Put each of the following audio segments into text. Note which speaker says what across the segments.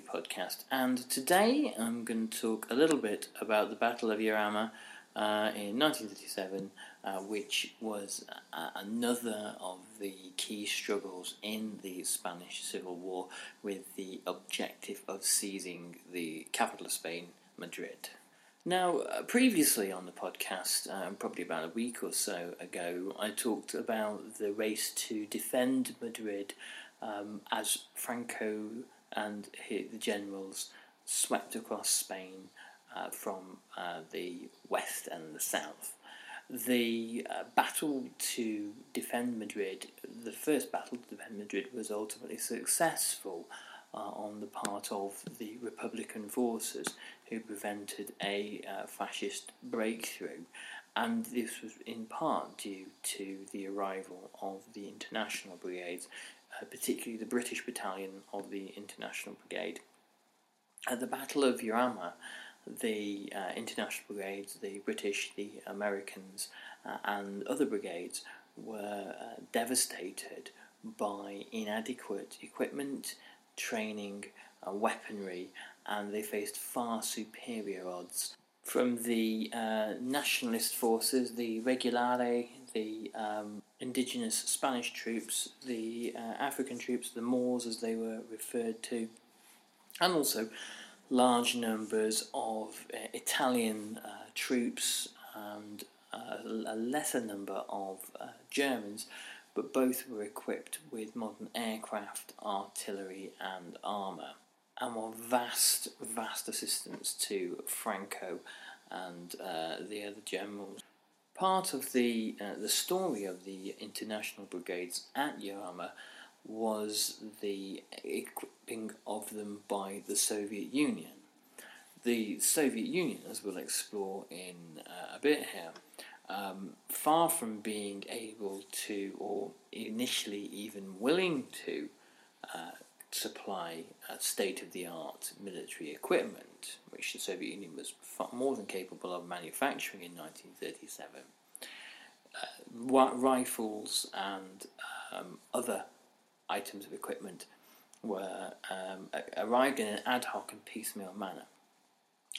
Speaker 1: Podcast. And today I'm going to talk a little bit about the Battle of Jarama uh, in 1937, uh, which was uh, another of the key struggles in the Spanish Civil War with the objective of seizing the capital of Spain, Madrid. Now, uh, previously on the podcast, um, probably about a week or so ago, I talked about the race to defend Madrid um, as Franco and his, the generals swept across Spain uh, from uh, the west and the south. The uh, battle to defend Madrid, the first battle to defend Madrid, was ultimately successful uh, on the part of the Republican forces who prevented a uh, fascist breakthrough. And this was in part due to the arrival of the international brigades, uh, particularly the British battalion of the International Brigade. At the Battle of Jarama, the uh, international brigades, the British, the Americans, uh, and other brigades were uh, devastated by inadequate equipment, training, uh, weaponry, and they faced far superior odds from the uh, nationalist forces, the Regulare, the um, indigenous Spanish troops, the uh, African troops, the Moors as they were referred to, and also large numbers of uh, Italian uh, troops and uh, a lesser number of uh, Germans, but both were equipped with modern aircraft, artillery, and armour, and were vast, vast assistance to Franco and uh, the other generals. Part of the uh, the story of the international brigades at Jarama was the equipping of them by the Soviet Union. The Soviet Union, as we'll explore in uh, a bit here, um, far from being able to, or initially even willing to, uh, supply uh, state of the art military equipment, which the Soviet Union was far more than capable of manufacturing in 1937. Uh, rifles and um, other items of equipment were um, arrived in an ad hoc and piecemeal manner.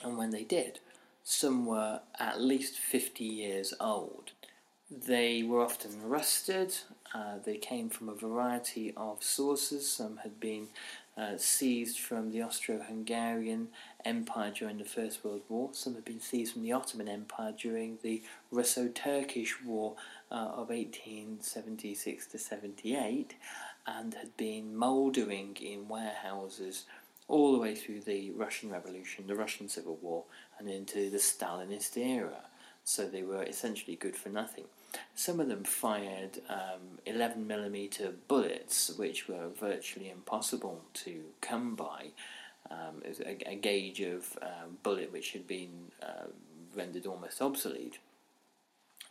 Speaker 1: And when they did, some were at least 50 years old. They were often rusted, uh, they came from a variety of sources. Some had been uh, seized from the Austro Hungarian Empire during the First World War, some had been seized from the Ottoman Empire during the Russo Turkish War uh, of 1876 to 78, and had been mouldering in warehouses all the way through the Russian Revolution, the Russian Civil War, and into the Stalinist era. So they were essentially good for nothing. Some of them fired um, 11 millimeter bullets, which were virtually impossible to come by. Um, a, a gauge of um, bullet which had been uh, rendered almost obsolete.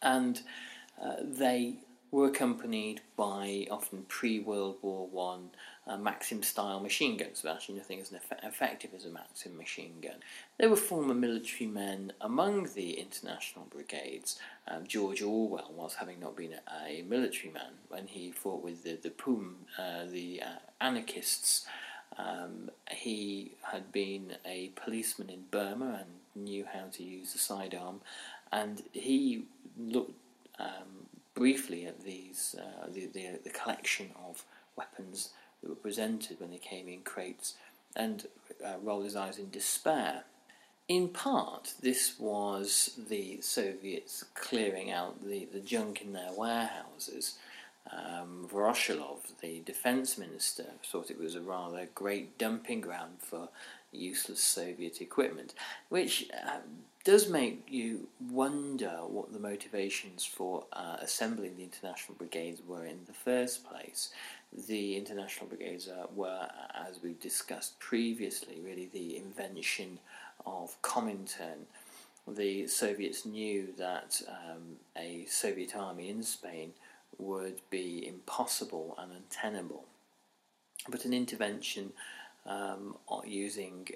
Speaker 1: And uh, they were accompanied by often pre-World War One uh, Maxim-style machine guns, actually nothing as effective as a Maxim machine gun. There were former military men among the international brigades. Um, George Orwell was having not been a, a, military man when he fought with the the POUM, uh, the uh, anarchists. Um, he had been a policeman in Burma and knew how to use the sidearm, and he looked um, briefly at these uh, the, the, the collection of weapons that were presented when they came in crates, and uh, rolled his eyes in despair. In part, this was the Soviets clearing out the, the junk in their warehouses um, Voroshilov, the defense minister, thought it was a rather great dumping ground for useless Soviet equipment, which uh, does make you wonder what the motivations for uh, assembling the international brigades were in the first place. The international brigades uh, were, as we discussed previously, really the invention of Comintern. The Soviets knew that um, a Soviet army in Spain would be impossible and untenable. But an intervention um, using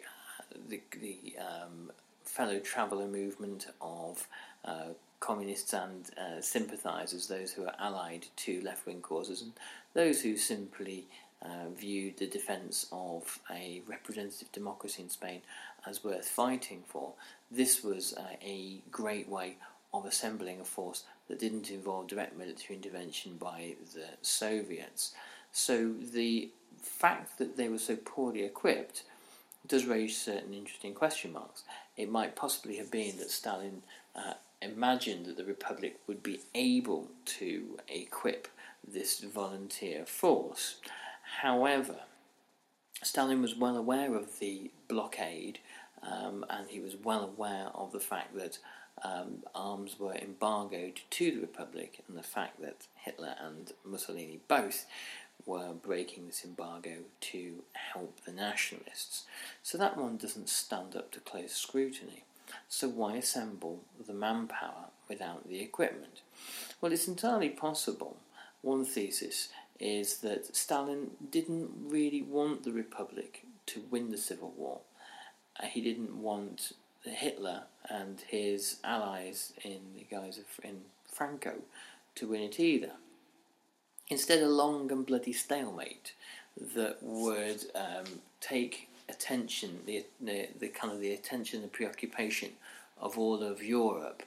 Speaker 1: uh, the, the um, fellow traveller movement of uh, communists and uh, sympathisers, those who are allied to left wing causes, and those who simply uh, viewed the defence of a representative democracy in Spain as worth fighting for. This was uh, a great way of assembling a force that didn't involve direct military intervention by the Soviets. So the fact that they were so poorly equipped does raise certain interesting question marks. It might possibly have been that Stalin uh, imagined that the Republic would be able to equip this volunteer force. However, Stalin was well aware of the blockade um, and he was well aware of the fact that um, arms were embargoed to the Republic and the fact that Hitler and Mussolini both were breaking this embargo to help the nationalists. So that one doesn't stand up to close scrutiny. So why assemble the manpower without the equipment? Well, it's entirely possible. One thesis is that Stalin didn't really want the Republic to win the Civil War. Uh, he didn't want Hitler and his allies in the guise of in Franco to win it either. Instead, a long and bloody stalemate that would um, take attention, the, the, the kind of the attention and preoccupation of all of Europe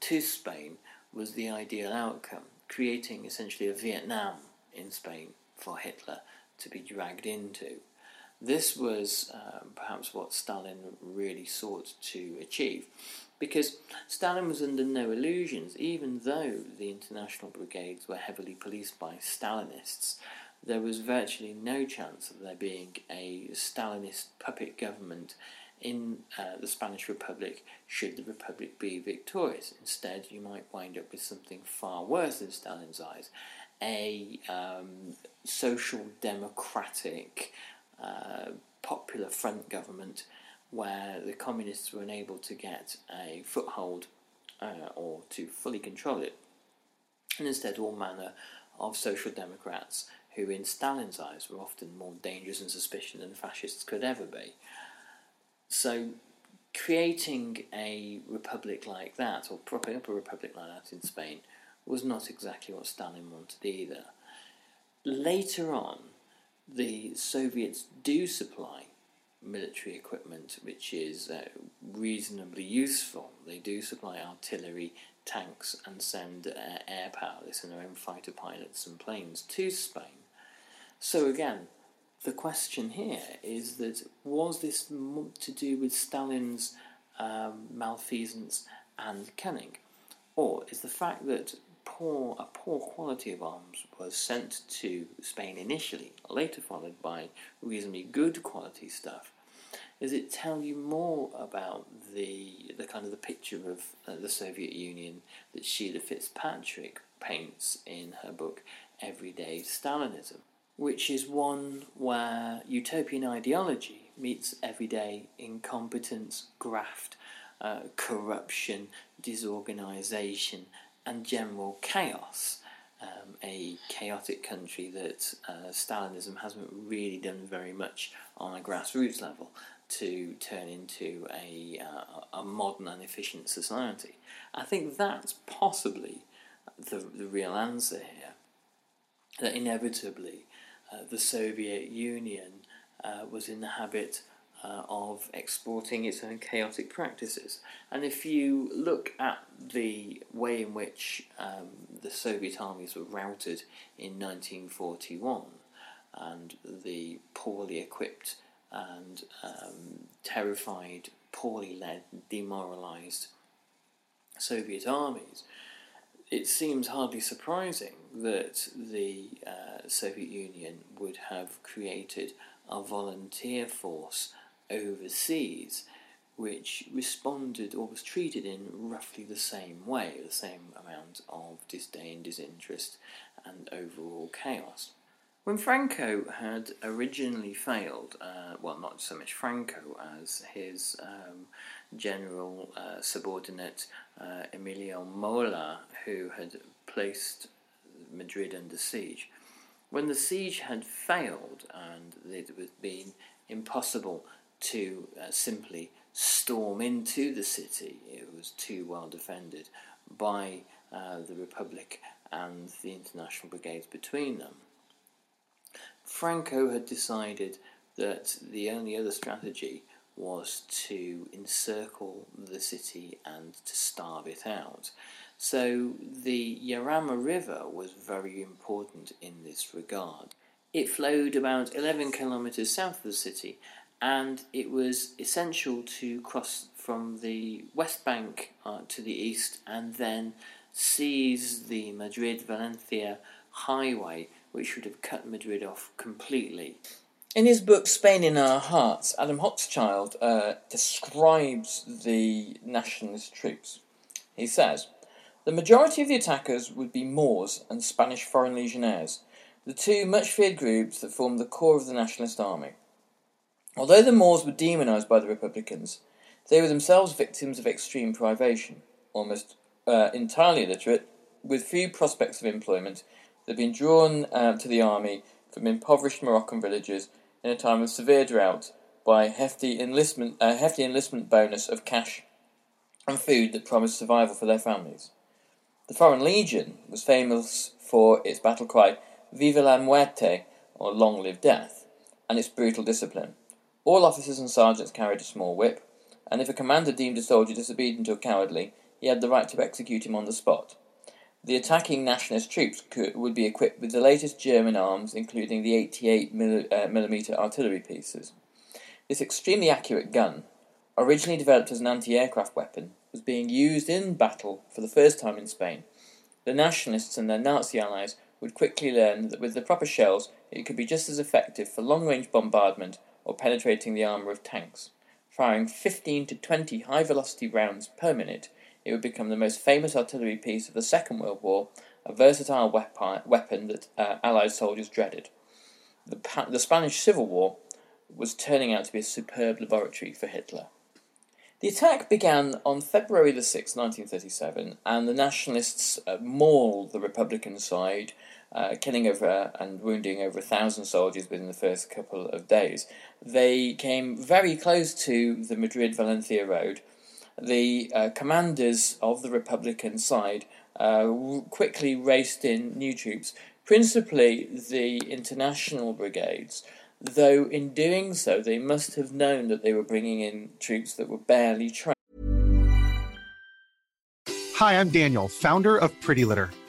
Speaker 1: to Spain was the ideal outcome, creating essentially a Vietnam in Spain for Hitler to be dragged into. This was um, perhaps what Stalin really sought to achieve, because Stalin was under no illusions, even though the international brigades were heavily policed by Stalinists. There was virtually no chance of there being a Stalinist puppet government in uh, the Spanish Republic should the Republic be victorious. Instead, you might wind up with something far worse in Stalin's eyes a um, social democratic uh, popular front government where the communists were unable to get a foothold uh, or to fully control it, and instead all manner of social democrats who, in Stalin's eyes, were often more dangerous and suspicious than fascists could ever be. So, creating a republic like that, or propping up a republic like that in Spain, was not exactly what Stalin wanted either. Later on, the Soviets do supply military equipment which is uh, reasonably useful. They do supply artillery, tanks, and send uh, air power, they send their own fighter pilots and planes to Spain. So, again, the question here is that was this to do with Stalin's um, malfeasance and cunning? Or is the fact that poor, a poor quality of arms was sent to Spain initially, later followed by reasonably good quality stuff, does it tell you more about the the kind of the picture of uh, the Soviet Union that Sheila Fitzpatrick paints in her book Everyday Stalinism, which is one where utopian ideology meets everyday incompetence, graft, uh, corruption, disorganisation, and general chaos. um, a chaotic country that uh, Stalinism hasn't really done very much on a grassroots level to turn into a, uh, a modern and efficient society. I think that's possibly the, the real answer here. That inevitably uh, the Soviet Union uh, was in the habit uh, of exporting its own chaotic practices. And if you look at the way in which um, the Soviet armies were routed in 1941 and the poorly equipped and um, terrified, poorly led, demoralized Soviet armies, it seems hardly surprising that the uh, Soviet Union would have created a volunteer force overseas which responded or was treated in roughly the same way, the same amount of disdain, disinterest, and overall chaos. When Franco had originally failed, uh, well, not so much Franco as his um, general uh, subordinate uh, Emilio Mola, who had placed Madrid under siege. When the siege had failed and it had been impossible to uh, simply storm into the city, it was too well defended by uh, the Republic and the international brigades between them. Franco had decided that the only other strategy was to encircle the city and to starve it out. So the Jarama River was very important in this regard. It flowed about 11 kilometres south of the city and it was essential to cross from the west bank uh, to the east and then seize the Madrid Valencia highway which would have cut Madrid off completely. In his book Spain in Our Hearts, Adam Hochschild uh, describes the nationalist troops. He says, The majority of the attackers would be Moors and Spanish foreign legionnaires, the two much feared groups that formed the core of the nationalist army. Although the Moors were demonized by the Republicans, they were themselves victims of extreme privation, almost uh, entirely illiterate, with few prospects of employment They'd been drawn uh, to the army from impoverished Moroccan villages in a time of severe drought by a hefty enlistment, a hefty enlistment bonus of cash and food that promised survival for their families. The Foreign Legion was famous for its battle cry "Viva la muerte" or "Long live death," and its brutal discipline. All officers and sergeants carried a small whip, and if a commander deemed a soldier disobedient or cowardly, he had the right to execute him on the spot. The attacking nationalist troops could, would be equipped with the latest German arms, including the 88 mm artillery pieces. This extremely accurate gun, originally developed as an anti aircraft weapon, was being used in battle for the first time in Spain. The nationalists and their Nazi allies would quickly learn that with the proper shells it could be just as effective for long range bombardment or penetrating the armour of tanks. Firing 15 to 20 high velocity rounds per minute it would become the most famous artillery piece of the Second World War, a versatile weapon that uh, Allied soldiers dreaded. The, the Spanish Civil War was turning out to be a superb laboratory for Hitler. The attack began on February the 6th, 1937, and the nationalists uh, mauled the Republican side, uh, killing over and wounding over a thousand soldiers within the first couple of days. They came very close to the Madrid Valencia road, the uh, commanders of the Republican side uh, quickly raced in new troops, principally the international brigades, though in doing so they must have known that they were bringing in troops that were barely trained.
Speaker 2: Hi, I'm Daniel, founder of Pretty Litter.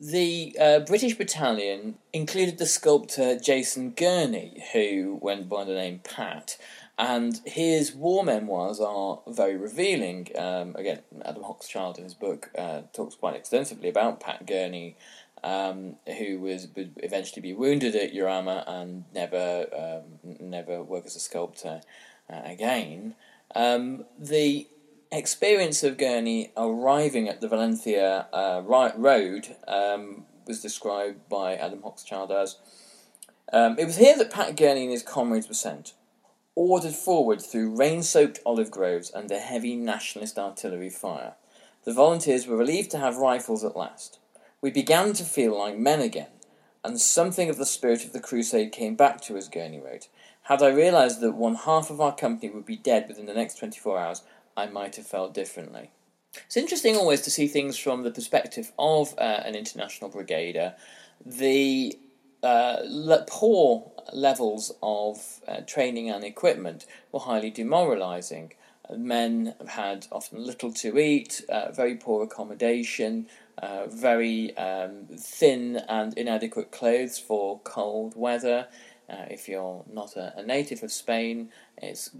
Speaker 1: The uh, British battalion included the sculptor Jason Gurney, who went by the name Pat, and his war memoirs are very revealing. Um, again, Adam Hochschild in his book uh, talks quite extensively about Pat Gurney, um, who was would eventually be wounded at Jarama and never um, never work as a sculptor uh, again. Um, the experience of Gurney arriving at the Valencia uh, right road um, was described by Adam Hochschild as um, it was here that Pat Gurney and his comrades were sent, ordered forward through rain soaked olive groves under heavy nationalist artillery fire. The volunteers were relieved to have rifles at last. We began to feel like men again, and something of the spirit of the crusade came back to us, Gurney wrote. Had I realised that one half of our company would be dead within the next 24 hours, I might have felt differently. It's interesting always to see things from the perspective of uh, an international brigadier. The uh, le- poor levels of uh, training and equipment were highly demoralising. Men had often little to eat, uh, very poor accommodation, uh, very um, thin and inadequate clothes for cold weather. Uh, if you're not a, a native of Spain, it's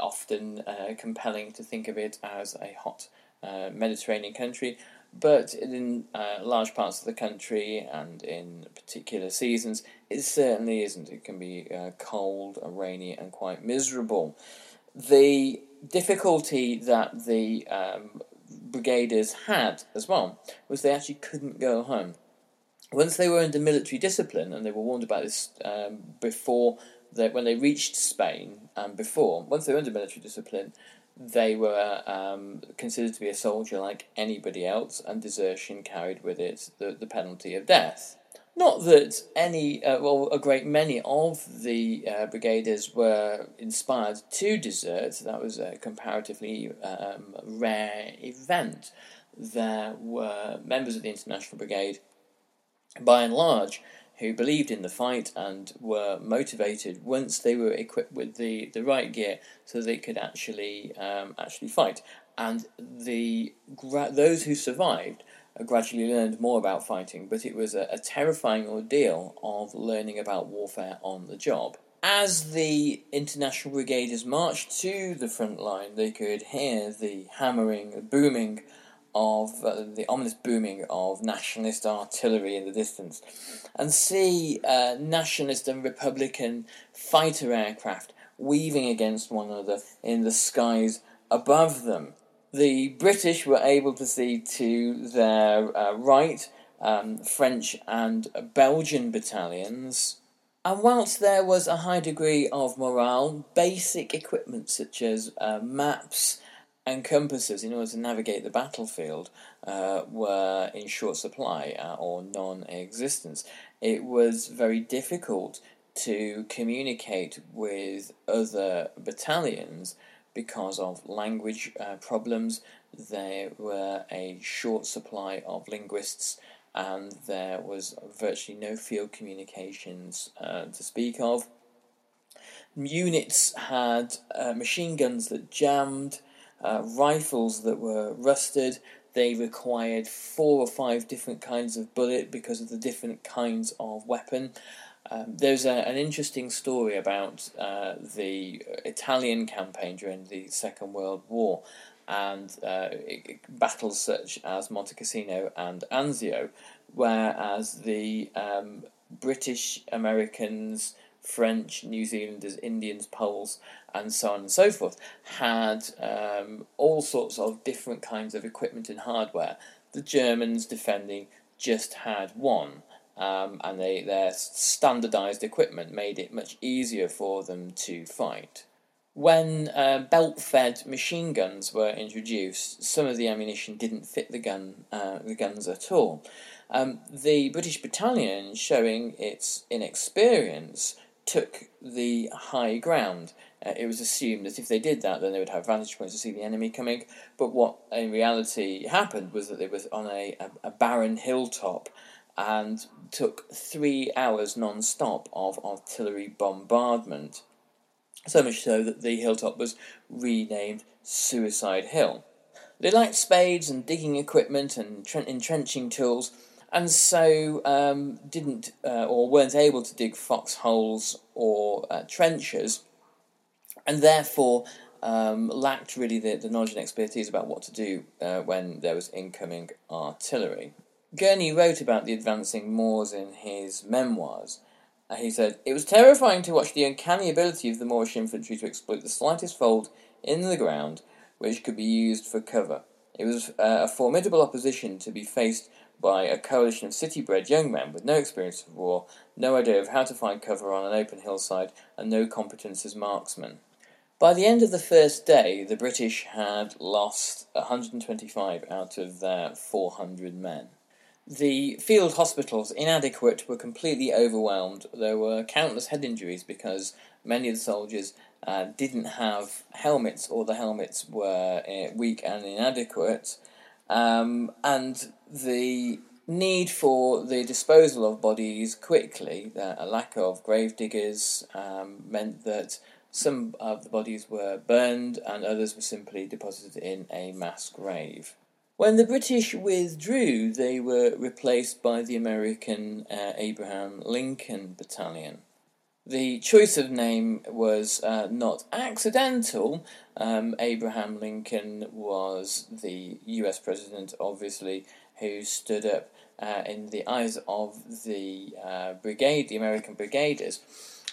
Speaker 1: often uh, compelling to think of it as a hot uh, Mediterranean country, but in uh, large parts of the country and in particular seasons, it certainly isn't. It can be uh, cold, rainy, and quite miserable. The difficulty that the um, brigaders had as well was they actually couldn't go home. Once they were under military discipline, and they were warned about this um, before that when they reached Spain um, before, once they were under military discipline, they were um, considered to be a soldier like anybody else, and desertion carried with it the, the penalty of death. Not that any, uh, well, a great many of the uh, brigaders were inspired to desert. That was a comparatively um, rare event. There were members of the International Brigade, by and large, who believed in the fight and were motivated once they were equipped with the, the right gear so they could actually um, actually fight. And the those who survived gradually learned more about fighting, but it was a, a terrifying ordeal of learning about warfare on the job. As the international brigaders marched to the front line, they could hear the hammering, the booming of uh, the ominous booming of nationalist artillery in the distance and see uh, nationalist and republican fighter aircraft weaving against one another in the skies above them. The British were able to see to their uh, right um, French and Belgian battalions. And whilst there was a high degree of morale, basic equipment such as uh, maps and compasses in order to navigate the battlefield uh, were in short supply uh, or non existence. It was very difficult to communicate with other battalions because of language uh, problems. There were a short supply of linguists, and there was virtually no field communications uh, to speak of. Units had uh, machine guns that jammed uh, rifles that were rusted. They required four or five different kinds of bullet because of the different kinds of weapon. Um, there's a, an interesting story about uh, the Italian campaign during the Second World War and uh, battles such as Monte Cassino and Anzio, whereas the um, British Americans, French, New Zealanders, Indians, Poles, and so on and so forth had um, all sorts of different kinds of equipment and hardware. The Germans defending just had one. Um, and they, their standardized equipment made it much easier for them to fight. When uh, belt fed machine guns were introduced, some of the ammunition didn't fit the, gun, uh, the guns at all. Um, the British battalion, showing its inexperience, took the high ground. Uh, it was assumed that if they did that, then they would have vantage points to see the enemy coming. But what in reality happened was that it was on a, a, a barren hilltop and took three hours non stop of artillery bombardment. So much so that the hilltop was renamed Suicide Hill. They lacked spades and digging equipment and entrenching tools, and so um, didn't uh, or weren't able to dig foxholes or uh, trenches, and therefore um, lacked really the, the knowledge and expertise about what to do uh, when there was incoming artillery. Gurney wrote about the advancing Moors in his memoirs. Uh, he said, It was terrifying to watch the uncanny ability of the Moorish infantry to exploit the slightest fold in the ground which could be used for cover. It was uh, a formidable opposition to be faced by a coalition of city bred young men with no experience of war, no idea of how to find cover on an open hillside, and no competence as marksmen. By the end of the first day, the British had lost 125 out of their 400 men. The field hospitals, inadequate, were completely overwhelmed. There were countless head injuries because many of the soldiers uh, didn't have helmets or the helmets were uh, weak and inadequate. Um, and the need for the disposal of bodies quickly, a lack of grave diggers, um, meant that some of the bodies were burned and others were simply deposited in a mass grave. When the British withdrew, they were replaced by the American uh, Abraham Lincoln Battalion. The choice of name was uh, not accidental. Um, Abraham Lincoln was the US president, obviously, who stood up uh, in the eyes of the uh, brigade, the American brigaders,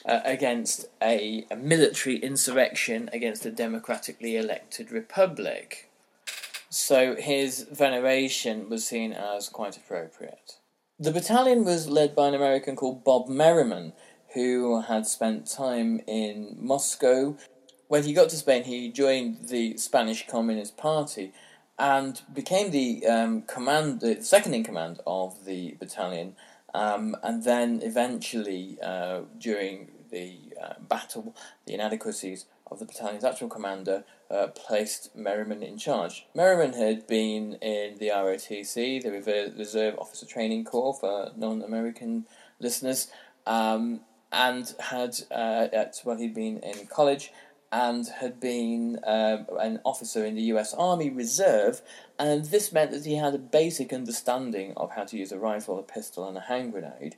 Speaker 1: uh, against a, a military insurrection against a democratically elected republic. So his veneration was seen as quite appropriate. The battalion was led by an American called Bob Merriman, who had spent time in Moscow. When he got to Spain, he joined the Spanish Communist Party and became the um, command, the second in command of the battalion. Um, and then eventually, uh, during the uh, battle, the inadequacies of the battalion's actual commander uh, placed Merriman in charge. Merriman had been in the ROTC, the Reserve Officer Training Corps for non American listeners, um, and had, uh, at, well, he'd been in college and had been uh, an officer in the US Army Reserve, and this meant that he had a basic understanding of how to use a rifle, a pistol, and a hand grenade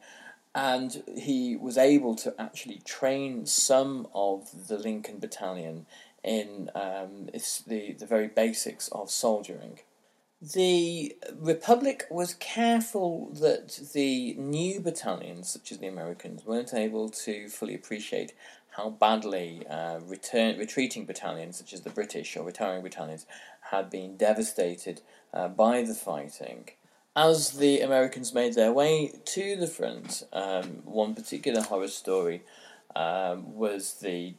Speaker 1: and he was able to actually train some of the Lincoln Battalion in um, the, the very basics of soldiering. The Republic was careful that the new battalions, such as the Americans, weren't able to fully appreciate how badly uh, return, retreating battalions, such as the British or retiring battalions, had been devastated uh, by the fighting as the Americans made their way to the front, um, one particular horror story um, was the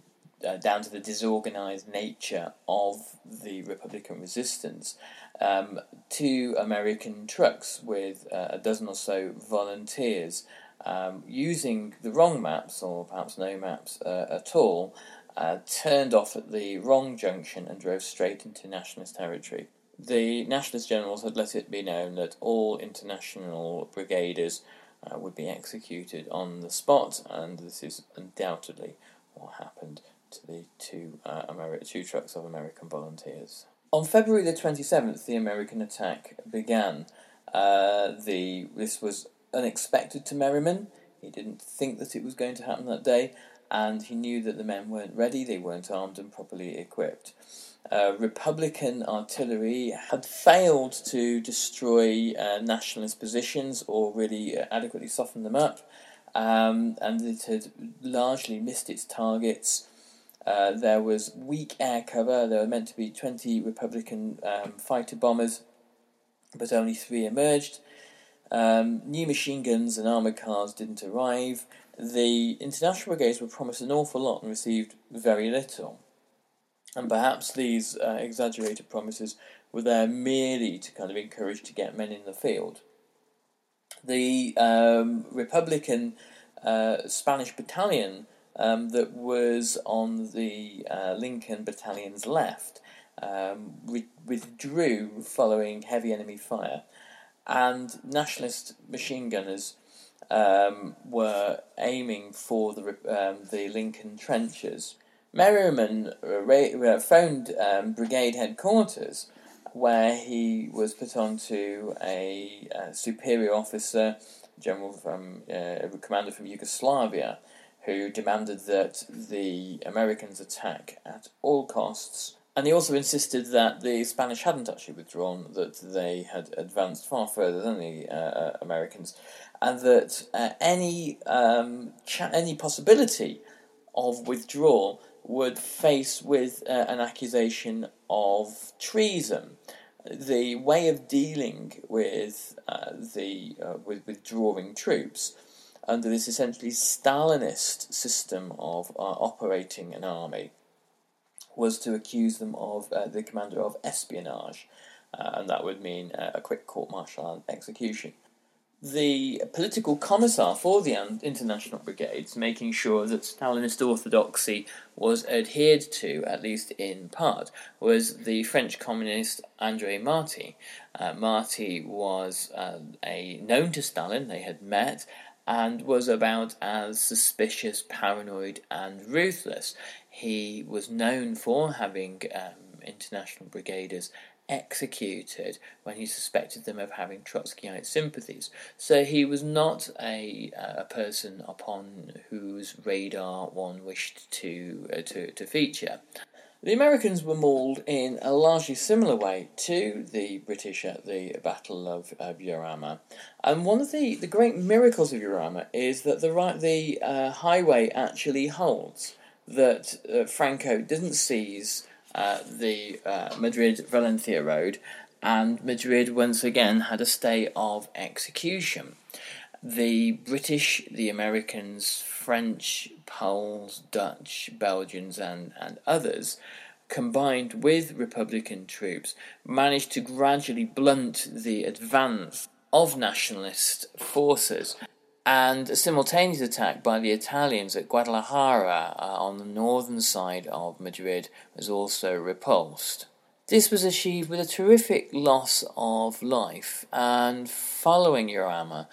Speaker 1: uh, down to the disorganized nature of the Republican resistance. Um, two American trucks with uh, a dozen or so volunteers um, using the wrong maps, or perhaps no maps uh, at all, uh, turned off at the wrong junction and drove straight into nationalist territory the nationalist generals had let it be known that all international brigaders uh, would be executed on the spot, and this is undoubtedly what happened to the two uh, Ameri- two trucks of American volunteers. On February the twenty seventh, the American attack began. Uh, the this was unexpected to Merriman. He didn't think that it was going to happen that day, and he knew that the men weren't ready, they weren't armed and properly equipped. Uh, Republican artillery had failed to destroy uh, nationalist positions or really uh, adequately soften them up, um, and it had largely missed its targets. Uh, there was weak air cover. There were meant to be 20 Republican um, fighter bombers, but only three emerged. Um, new machine guns and armoured cars didn't arrive. The international brigades were promised an awful lot and received very little. And perhaps these uh, exaggerated promises were there merely to kind of encourage to get men in the field. The um, Republican uh, Spanish battalion um, that was on the uh, Lincoln battalion's left um, re- withdrew following heavy enemy fire, and nationalist machine gunners um, were aiming for the um, the Lincoln trenches. Merriman uh, phoned um, brigade headquarters, where he was put on to a, a superior officer, general from uh, commander from Yugoslavia, who demanded that the Americans attack at all costs. And he also insisted that the Spanish hadn't actually withdrawn, that they had advanced far further than the uh, uh Americans, and that uh, any um, cha- any possibility of withdrawal would face with uh, an accusation of treason. The way of dealing with uh, the uh, with withdrawing troops under this essentially Stalinist system of uh, operating an army was to accuse them of uh, the commander of espionage, uh, and that would mean a quick court martial and execution the political commissar for the international brigades, making sure that Stalinist orthodoxy was adhered to, at least in part, was the French communist Andre Marty. Uh, Marty was uh, a known to Stalin; they had met, and was about as suspicious, paranoid, and ruthless. He was known for having um, international brigaders executed when he suspected them of having Trotskyite sympathies. So he was not a, uh, a person upon whose radar one wished to, uh, to, to feature. The Americans were mauled in a largely similar way to the British at the Battle of, of. And one of the, the great miracles of Jarama is that the, right, the uh, highway actually holds, that uh, Franco didn't seize uh, the uh, Madrid Valencia road, and Madrid once again had a stay of execution. The British, the Americans, French, Poles, Dutch, Belgians, and, and others, combined with Republican troops, managed to gradually blunt the advance of nationalist forces and a simultaneous attack by the Italians at Guadalajara uh, on the northern side of Madrid was also repulsed. This was achieved with a terrific loss of life, and following Jarama,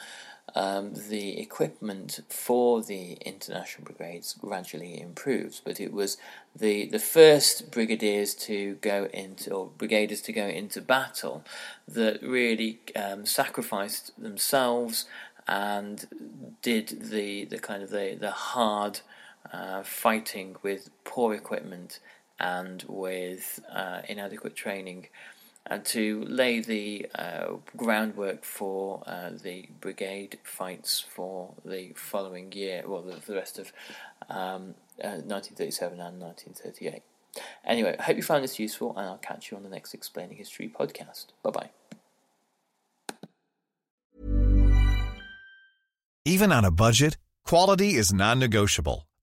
Speaker 1: um, the equipment for the international brigades gradually improved, but it was the, the first brigadiers to go into, or brigaders to go into battle, that really um, sacrificed themselves and did the, the kind of the, the hard uh, fighting with poor equipment and with uh, inadequate training and to lay the uh, groundwork for uh, the brigade fights for the following year, well, the, the rest of um, 1937 uh, and 1938. Anyway, I hope you found this useful, and I'll catch you on the next Explaining History podcast. Bye bye.
Speaker 3: Even on a budget, quality is non negotiable.